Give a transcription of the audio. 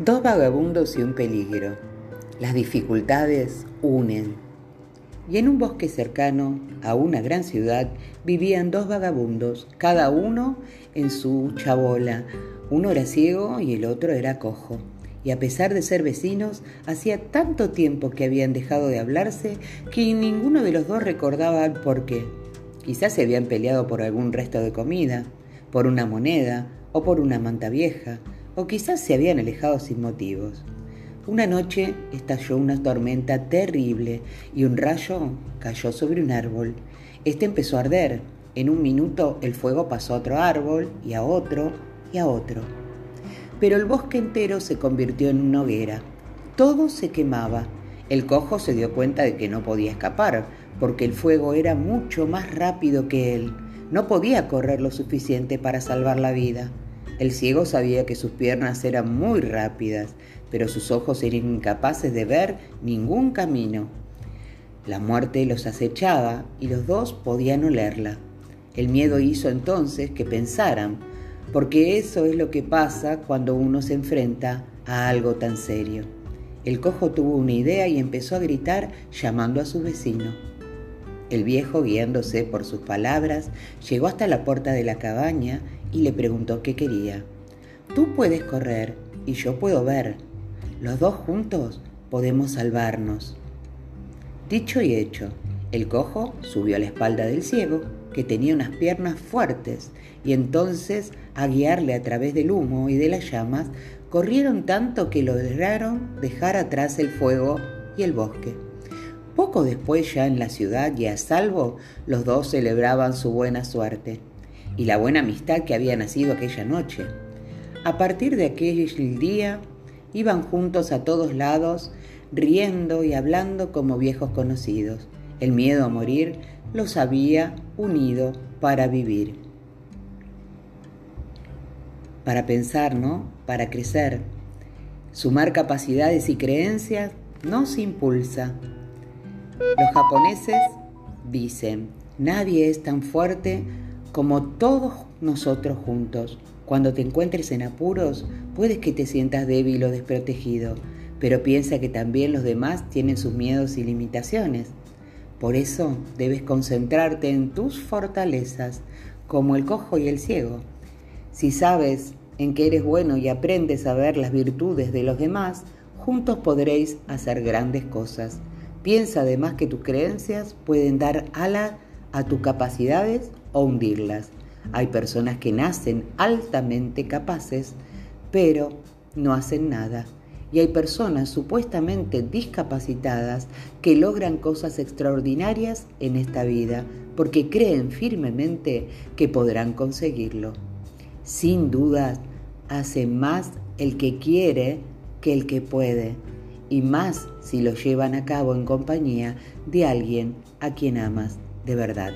Dos vagabundos y un peligro. Las dificultades unen. Y en un bosque cercano a una gran ciudad vivían dos vagabundos, cada uno en su chabola. Uno era ciego y el otro era cojo. Y a pesar de ser vecinos, hacía tanto tiempo que habían dejado de hablarse que ninguno de los dos recordaba el por qué. Quizás se habían peleado por algún resto de comida, por una moneda o por una manta vieja o quizás se habían alejado sin motivos. Una noche estalló una tormenta terrible y un rayo cayó sobre un árbol. Este empezó a arder. En un minuto el fuego pasó a otro árbol y a otro y a otro. Pero el bosque entero se convirtió en una hoguera. Todo se quemaba. El cojo se dio cuenta de que no podía escapar, porque el fuego era mucho más rápido que él. No podía correr lo suficiente para salvar la vida. El ciego sabía que sus piernas eran muy rápidas, pero sus ojos eran incapaces de ver ningún camino. La muerte los acechaba y los dos podían olerla. El miedo hizo entonces que pensaran, porque eso es lo que pasa cuando uno se enfrenta a algo tan serio. El cojo tuvo una idea y empezó a gritar llamando a su vecino. El viejo, guiándose por sus palabras, llegó hasta la puerta de la cabaña y le preguntó qué quería. Tú puedes correr y yo puedo ver. Los dos juntos podemos salvarnos. Dicho y hecho, el cojo subió a la espalda del ciego, que tenía unas piernas fuertes, y entonces, a guiarle a través del humo y de las llamas, corrieron tanto que lograron dejar atrás el fuego y el bosque. Poco después, ya en la ciudad y a salvo, los dos celebraban su buena suerte y la buena amistad que había nacido aquella noche. A partir de aquel día iban juntos a todos lados, riendo y hablando como viejos conocidos. El miedo a morir los había unido para vivir. Para pensar, ¿no? Para crecer. Sumar capacidades y creencias nos impulsa. Los japoneses dicen, nadie es tan fuerte como todos nosotros juntos. Cuando te encuentres en apuros, puedes que te sientas débil o desprotegido, pero piensa que también los demás tienen sus miedos y limitaciones. Por eso debes concentrarte en tus fortalezas, como el cojo y el ciego. Si sabes en que eres bueno y aprendes a ver las virtudes de los demás, juntos podréis hacer grandes cosas. Piensa además que tus creencias pueden dar ala a tus capacidades o hundirlas. Hay personas que nacen altamente capaces, pero no hacen nada. Y hay personas supuestamente discapacitadas que logran cosas extraordinarias en esta vida porque creen firmemente que podrán conseguirlo. Sin duda, hace más el que quiere que el que puede, y más si lo llevan a cabo en compañía de alguien a quien amas de verdad.